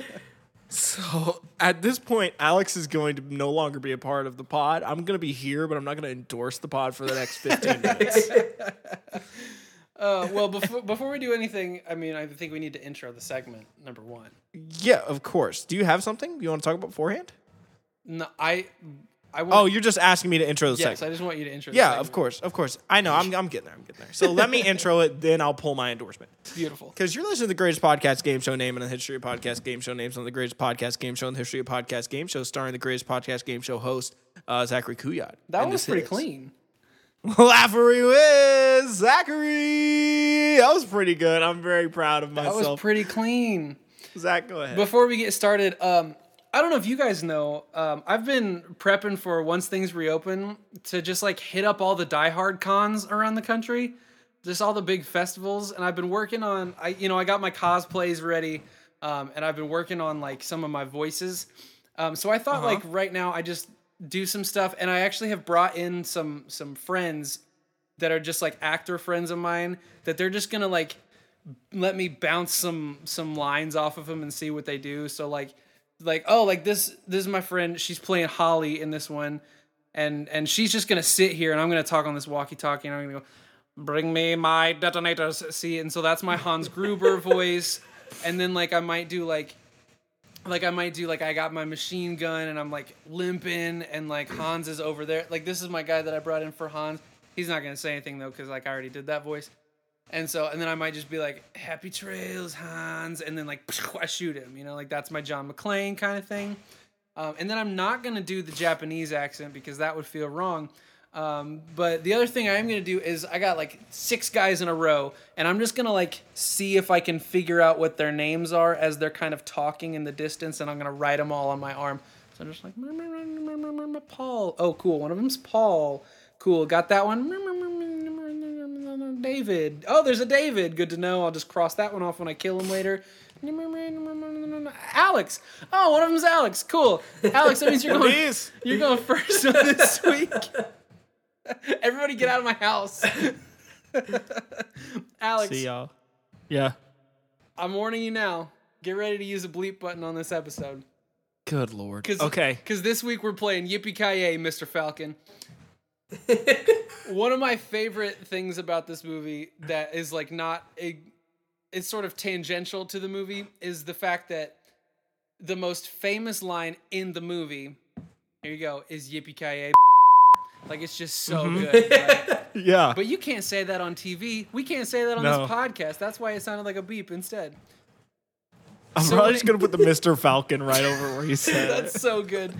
So at this point, Alex is going to no longer be a part of the pod. I'm going to be here, but I'm not going to endorse the pod for the next 15 minutes. Uh, well, before before we do anything, I mean, I think we need to intro the segment number one. yeah, of course. Do you have something you want to talk about beforehand? No, I, I Oh, you're just asking me to intro the yes, segment. I just want you to intro. the Yeah, segment. of course, of course. I know. I'm, I'm getting there. I'm getting there. So let me intro it, then I'll pull my endorsement. Beautiful. Because you're listening to the greatest podcast game show name in the history of podcast game show names on the greatest podcast game show in the history of podcast game show, starring the greatest podcast game show host, uh, Zachary Kuyat. That And was pretty is clean. Laffery with Zachary. That was pretty good. I'm very proud of myself. That was pretty clean. Zach, go ahead. Before we get started, um, I don't know if you guys know. Um, I've been prepping for once things reopen to just like hit up all the Die Hard cons around the country, just all the big festivals, and I've been working on. I you know I got my cosplays ready, um, and I've been working on like some of my voices. Um, so I thought like right now I just do some stuff, and I actually have brought in some some friends that are just like actor friends of mine that they're just gonna like let me bounce some some lines off of them and see what they do. So like like oh like this this is my friend. She's playing Holly in this one. And and she's just gonna sit here and I'm gonna talk on this walkie talkie and I'm gonna go bring me my detonators. See and so that's my Hans Gruber voice. And then like I might do like like I might do like I got my machine gun and I'm like limping and like Hans is over there. Like this is my guy that I brought in for Hans. He's not gonna say anything though, because like I already did that voice. And so, and then I might just be like, "Happy trails, Hans," and then like I shoot him. You know, like that's my John McClane kind of thing. Um, and then I'm not gonna do the Japanese accent because that would feel wrong. Um, but the other thing I am gonna do is I got like six guys in a row, and I'm just gonna like see if I can figure out what their names are as they're kind of talking in the distance, and I'm gonna write them all on my arm. So I'm just like Paul. Oh, cool. One of them's Paul. Cool. Got that one. David. Oh, there's a David. Good to know. I'll just cross that one off when I kill him later. Alex. Oh, one of them's Alex. Cool. Alex, that means you're going. Please. You're going first on this week. Everybody, get out of my house. Alex, See y'all. Yeah. I'm warning you now. Get ready to use a bleep button on this episode. Good lord. Cause, okay. Because this week we're playing Yippee Ki Mr. Falcon. One of my favorite things about this movie that is like not a, it's sort of tangential to the movie is the fact that the most famous line in the movie, here you go, is Yippee Ki Like it's just so Mm-hmm. good. right? Yeah. But you can't say that on TV. We can't say that on No. this podcast. That's why it sounded like a beep instead. I'm so probably just gonna put the Mr. Falcon right over where you said. That's so good.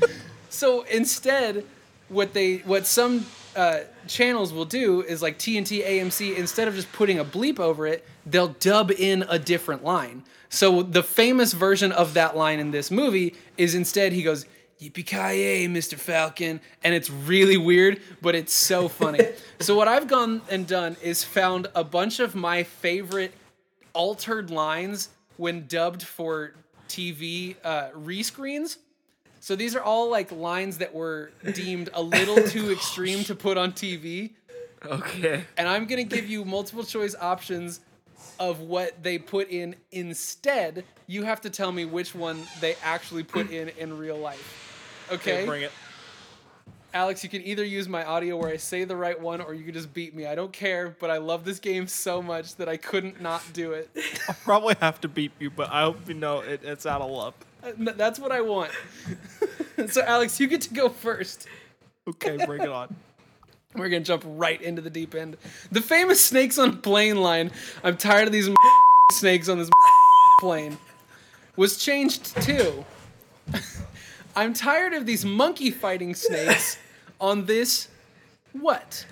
So instead, what they what some uh, channels will do is like TNT, AMC. Instead of just putting a bleep over it, they'll dub in a different line. So the famous version of that line in this movie is instead he goes. Yippee ki Mr. Falcon, and it's really weird, but it's so funny. so what I've gone and done is found a bunch of my favorite altered lines when dubbed for TV uh, rescreens. So these are all like lines that were deemed a little too extreme to put on TV. Okay. And I'm going to give you multiple choice options of what they put in instead. You have to tell me which one they actually put in in real life. Okay? Okay, bring it. Alex, you can either use my audio where I say the right one or you can just beat me. I don't care, but I love this game so much that I couldn't not do it. I'll probably have to beat you, but I hope you know it, it's out of love. Uh, N- That's what I want. so, Alex, you get to go first. Okay, bring it on. We're gonna jump right into the deep end. The famous snakes on plane line. I'm tired of these snakes on this plane. Was changed to. I'm tired of these monkey fighting snakes on this. What?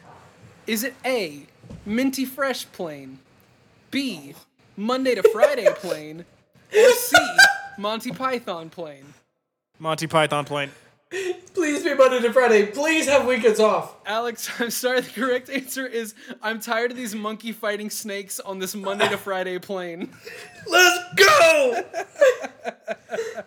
Is it A. Minty Fresh plane? B. Monday to Friday plane? Or C. Monty Python plane? Monty Python plane. Please be Monday to Friday. Please have weekends off. Alex, I'm sorry. The correct answer is I'm tired of these monkey fighting snakes on this Monday to Friday plane. Let's go.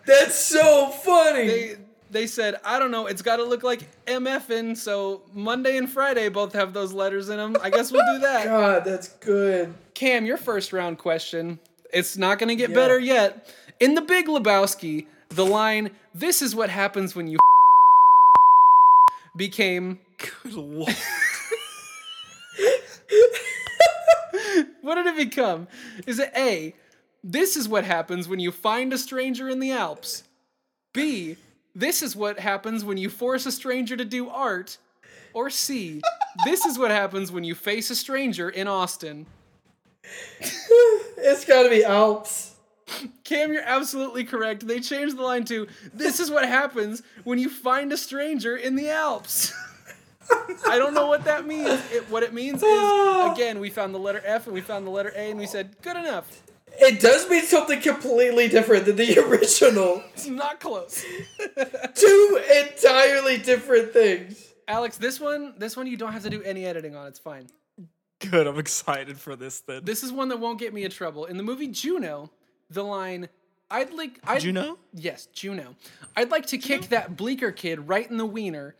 That's so funny. They they said I don't know. It's got to look like MFN. So Monday and Friday both have those letters in them. I guess we'll do that. God, that's good. Cam, your first round question. It's not gonna get better yet. In the Big Lebowski, the line "This is what happens when you." became Good lord. What did it become? Is it A, this is what happens when you find a stranger in the Alps? B, this is what happens when you force a stranger to do art? Or C, this is what happens when you face a stranger in Austin? It's got to be Alps. Cam, you're absolutely correct. They changed the line to this is what happens when you find a stranger in the Alps. I don't know what that means. It, what it means is, again, we found the letter F and we found the letter A and we said, good enough. It does mean something completely different than the original. It's not close. Two entirely different things. Alex, this one, this one you don't have to do any editing on. It's fine. Good. I'm excited for this then. This is one that won't get me in trouble. In the movie Juno, the line, "I'd like," I'd, Juno? Yes, Juno. I'd like to kick that bleaker kid right in the wiener,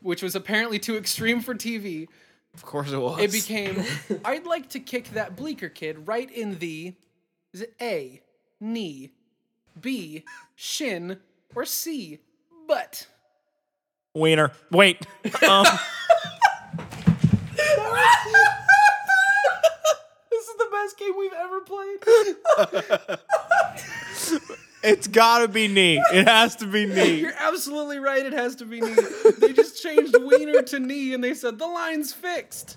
which was apparently too extreme for TV. Of course it was. It became, I'd like to kick that bleaker kid right in the, is it A, knee, B, shin, or C, butt? Wiener. Wait. Um, This is the best game we've ever played. It's gotta be knee. It has to be knee. You're absolutely right. It has to be knee. They just changed wiener to knee, and they said the line's fixed.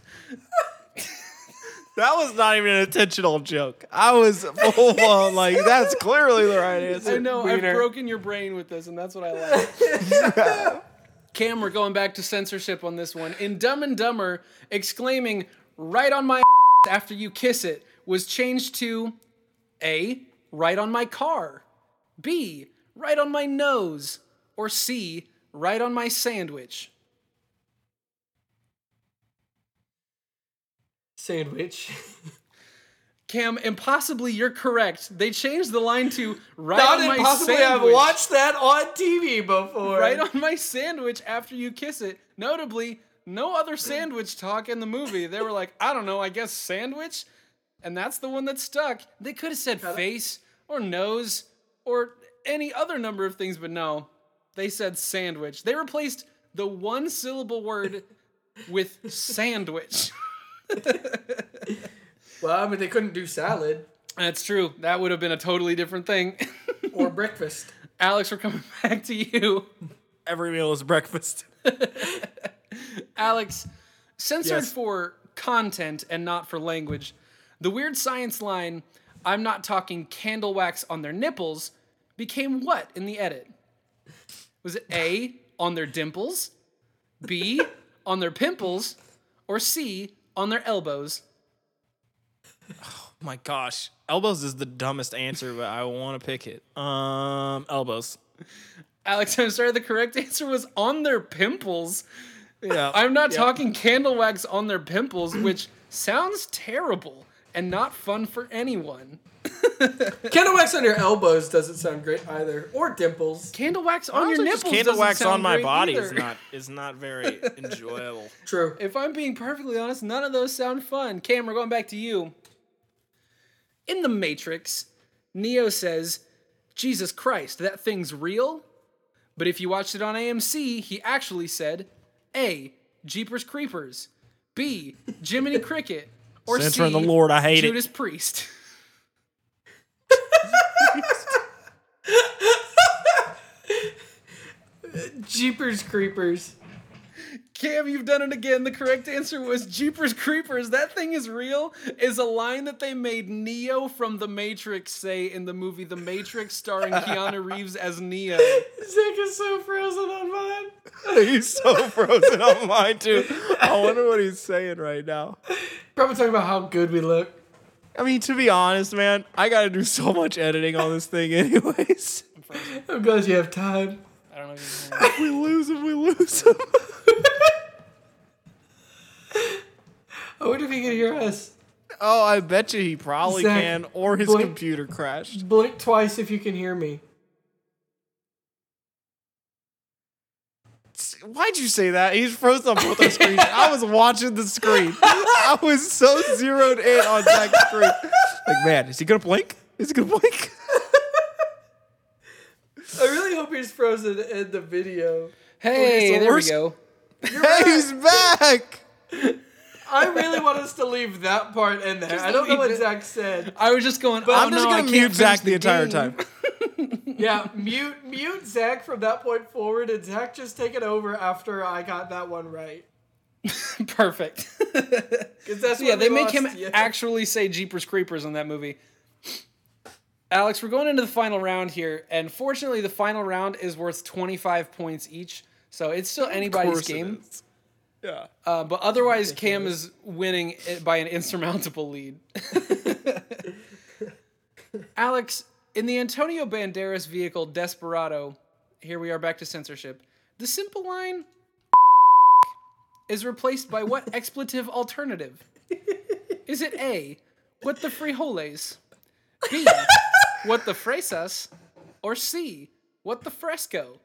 That was not even an intentional joke. I was full on like that's clearly the right answer. I know Wiener. I've broken your brain with this, and that's what I like. Cam, we're going back to censorship on this one. In Dumb and Dumber, exclaiming "right on my" after you kiss it was changed to A. Right on my car, B. Right on my nose, or C. Right on my sandwich. Sandwich. Cam, impossibly, you're correct. They changed the line to right Not on my impossibly. sandwich. I've watched that on TV before. right on my sandwich after you kiss it. Notably, no other sandwich talk in the movie. They were like, I don't know, I guess sandwich? And that's the one that stuck. They could have said face or nose or any other number of things, but no. They said sandwich. They replaced the one syllable word with sandwich. Well, I mean, they couldn't do salad That's true. That would have been a totally different thing. or breakfast. Alex, we're coming back to you. Every meal is breakfast. Alex, censored Yes. for content and not for language. The weird science line, I'm not talking candle wax on their nipples, became what in the edit? Was it A, on their dimples, B, on their pimples, or C, on their elbows? Oh my gosh. Elbows is the dumbest answer, but I want to pick it. Um, elbows. Alex, I'm sorry, the correct answer was on their pimples. Yeah. I'm not talking candle wax on their pimples, which sounds terrible and not fun for anyone. Candle wax on your elbows doesn't sound great either. Or dimples. Candle wax on Also, your nipples. candle doesn't wax sound on my body either. is not is not very enjoyable. True. If I'm being perfectly honest, none of those sound fun. Cam, we're going back to you. In The Matrix, Neo says, Jesus Christ, that thing's real? But if you watched it on AMC, he actually said, A. Jeepers Creepers, B. Jiminy Cricket, or Censoring C. the Lord, I hate it. Judas Priest. Jeepers creepers. Cam, you've done it again. The correct answer was Jeepers Creepers. That thing is real is a line that they made Neo from The Matrix say in the movie The Matrix starring Keanu Reeves as Neo. Zach is so frozen on mine. he's so frozen on mine too. I wonder what he's saying right now. Probably talking about how good we look. I mean, to be honest, man, I gotta do so much editing on this thing, anyways. I'm glad you have time. I don't know if you can hear me. we lose him, we lose him. I wonder if he can hear us. Oh, I bet you he probably Zach, can, or his blink- computer crashed. Blink twice if you can hear me. Why'd you say that? He's frozen on both our screens. I was watching the screen. I was so zeroed in on Zach's screen. Like, man, is he gonna blink? Is he gonna blink? I really hope he's frozen in the video. Hey, so there we we're- go. hey, he's back. I really want us to leave that part in there. I don't know what it. Zach said. I was just going, oh I'm just no, gonna mute Zach finish the entire game. time. Yeah, mute mute Zach from that point forward, and Zach just take it over after I got that one right. Perfect. 'Cause that's yeah, they make lost him you. actually say Jeepers Creepers in that movie. Alex, we're going into the final round here, and fortunately, the final round is worth 25 points each, so it's still anybody's course it game. is. Yeah. Uh, but otherwise, Cam is winning it by an insurmountable lead. Alex, in the Antonio Banderas vehicle Desperado, here we are back to censorship. The simple line is replaced by what expletive alternative? Is it A, what the frijoles? B, what the fresas? Or C, what the fresco?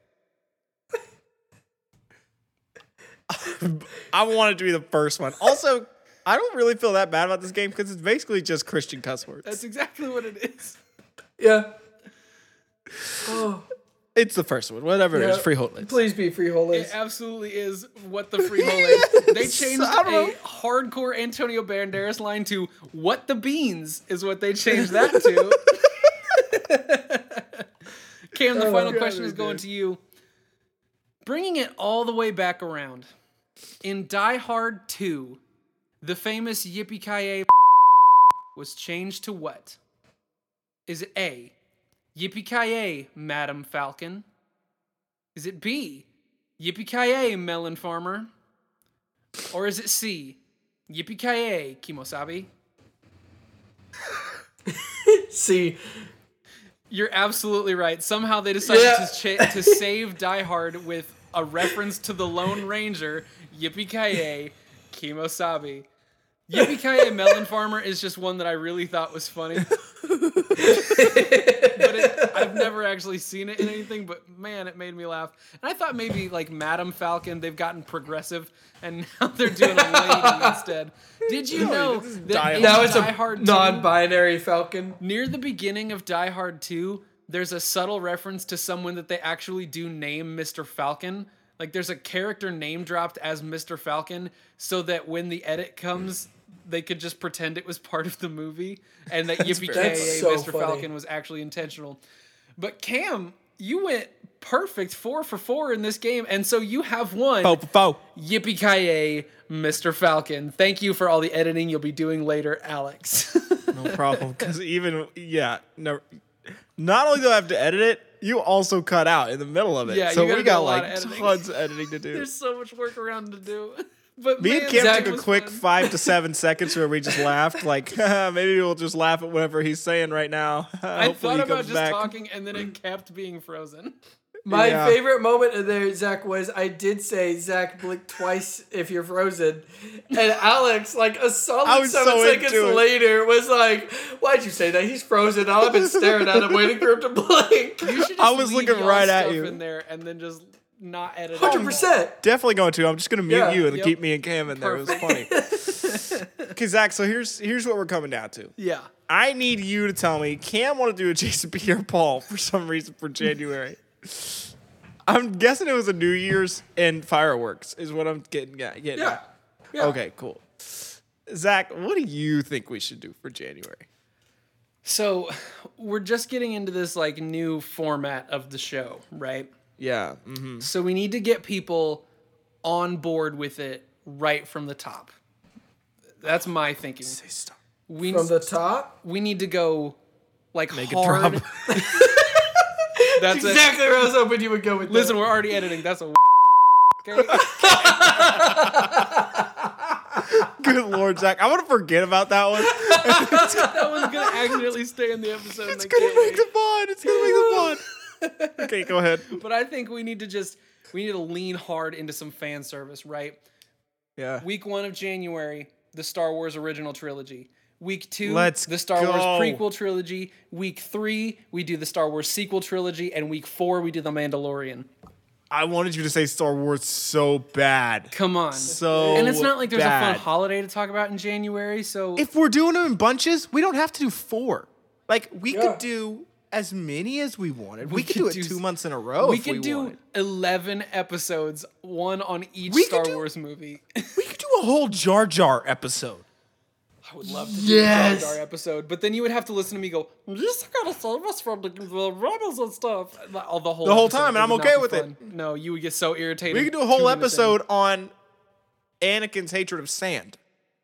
I wanted to be the first one. Also, I don't really feel that bad about this game because it's basically just Christian cuss words. That's exactly what it is. Yeah. Oh, It's the first one, whatever it is. Yeah. Freehold. please be frijoles. It absolutely is what the frijoles. They changed I know. a hardcore Antonio Banderas line to "What the beans" is what they changed that to. Cam, the Oh, final God, question is dude. going to you. Bringing it all the way back around, in Die Hard 2, the famous Yippee Ki was changed to what? Is it A, Yippee Ki Madam Falcon? Is it B, Yippee Ki Melon Farmer? Or is it C, Yippee Ki Kimosabi? See, You're absolutely right. Somehow they decided Yeah. to cha- to save Die Hard with a reference to the Lone Ranger, Yippee Ki Kimosabi. Yippee Ki Melon Farmer is just one that I really thought was funny. but it, I've never actually seen it in anything, but man, it made me laugh. And I thought maybe like Madam Falcon, they've gotten progressive and now they're doing a lady instead. Did you know that now it's Die a Hard 2, non-binary Falcon. Near the beginning of Die Hard 2, there's a subtle reference to someone that they actually do name Mr. Falcon. Like there's a character name dropped as Mr. Falcon so that when the edit comes, they could just pretend it was part of the movie and that Yippee very so Mr. funny. Falcon was actually intentional. But Cam, you went perfect four for four in this game, and so you have won. Fo, fo, fo. Yippee Ki Mr. Falcon. Thank you for all the editing you'll be doing later, Alex. No problem. Because even yeah, no. Not only do I have to edit it, you also cut out in the middle of it. Yeah, so we got like of tons of editing to do. There's so much work around to do. But Me man, and Cam Zach took a quick fun. five to seven seconds where we just laughed. Like maybe we'll just laugh at whatever he's saying right now. I Hopefully thought he about just back. talking, and then it kept being frozen. My Yeah. favorite moment of there, Zach, was I did say Zach blink twice if you're frozen, and Alex, like a solid was seven so seconds into it. later, was like, "Why'd you say that? He's frozen." I've been staring at him, waiting for him to blink. You should just I was looking right at you. in there, and then just not edit. Hundred percent. Definitely going to. I'm just gonna mute Yeah. you and Yep. keep me and Cam in there. It was funny. Okay, Zach. So here's here's what we're coming down to. Yeah. I need you to tell me. Cam want to do a Jason Pierre Paul for some reason for January. I'm guessing it was a New Year's and fireworks is what I'm getting at. Getting Yeah. at. Yeah. Okay, cool. Zach, what do you think we should do for January? So we're just getting into this like new format of the show, right? Yeah. hmm So we need to get people on board with it right from the top. That's my thinking. We From the top. we need to go like Make it hard. drop. That's it. Exactly where I was hoping you would go with. Listen, that. we're already editing. That's a. Okay. Good lord, Zach. I'm gonna forget about that one. that one's gonna accidentally stay in the episode. It's gonna make wait. it fun. It's gonna make the fun. okay, go ahead. But I think we need to just we need to lean hard into some fan service, right? Yeah. Week one of January, the Star Wars original trilogy. Week two, Let's the Star Wars prequel trilogy. Week three, we do the Star Wars sequel trilogy, and week four, we do the Mandalorian. I wanted you to say Star Wars so bad. Come on. So and it's not like there's a fun holiday to talk about in January, so If we're doing them in bunches, we don't have to do four. Like we Yeah. could do as many as we wanted. We, We could, could do it do two months in a row. we could we do wanted. 11 episodes, one on each We Star do- Wars movie. We could do a whole Jar Jar episode. I would love to Yes. do a Jar Jar episode, but then you would have to listen to me go, "This gotta save us from the, the rebels and stuff." All the whole The whole episode. time, and I'm okay be with it. No, you would get so irritated. We could do a whole minutes in. episode on Anakin's hatred of sand.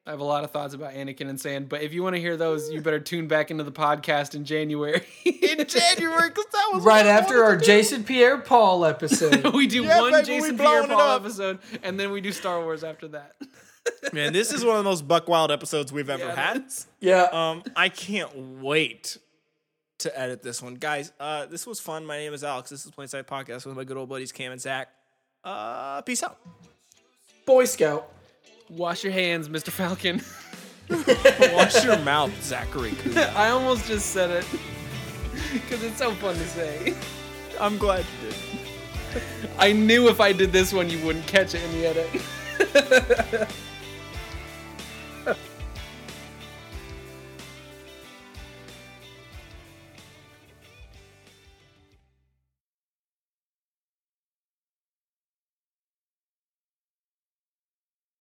I have a lot of thoughts about Anakin and Sand, but if you want to hear those, you better tune back into the podcast in January. In January, because that was Right what after wanted our to do. Jason Pierre Paul episode. we do Yeah, one baby, Jason Pierre Paul episode, and then we do Star Wars after that. Man, this is one of the most buck wild episodes we've ever Yeah, had. yeah. Um, I can't wait to edit this one, guys. Uh, this was fun. My name is Alex. This is Plainside Podcast with my good old buddies Cam and Zach. Uh, peace out. Boy Scout. Wash your hands, Mr. Falcon. Wash your mouth, Zachary. I almost just said it because it's so fun to say. I'm glad you did. I knew if I did this one, you wouldn't catch it in the edit.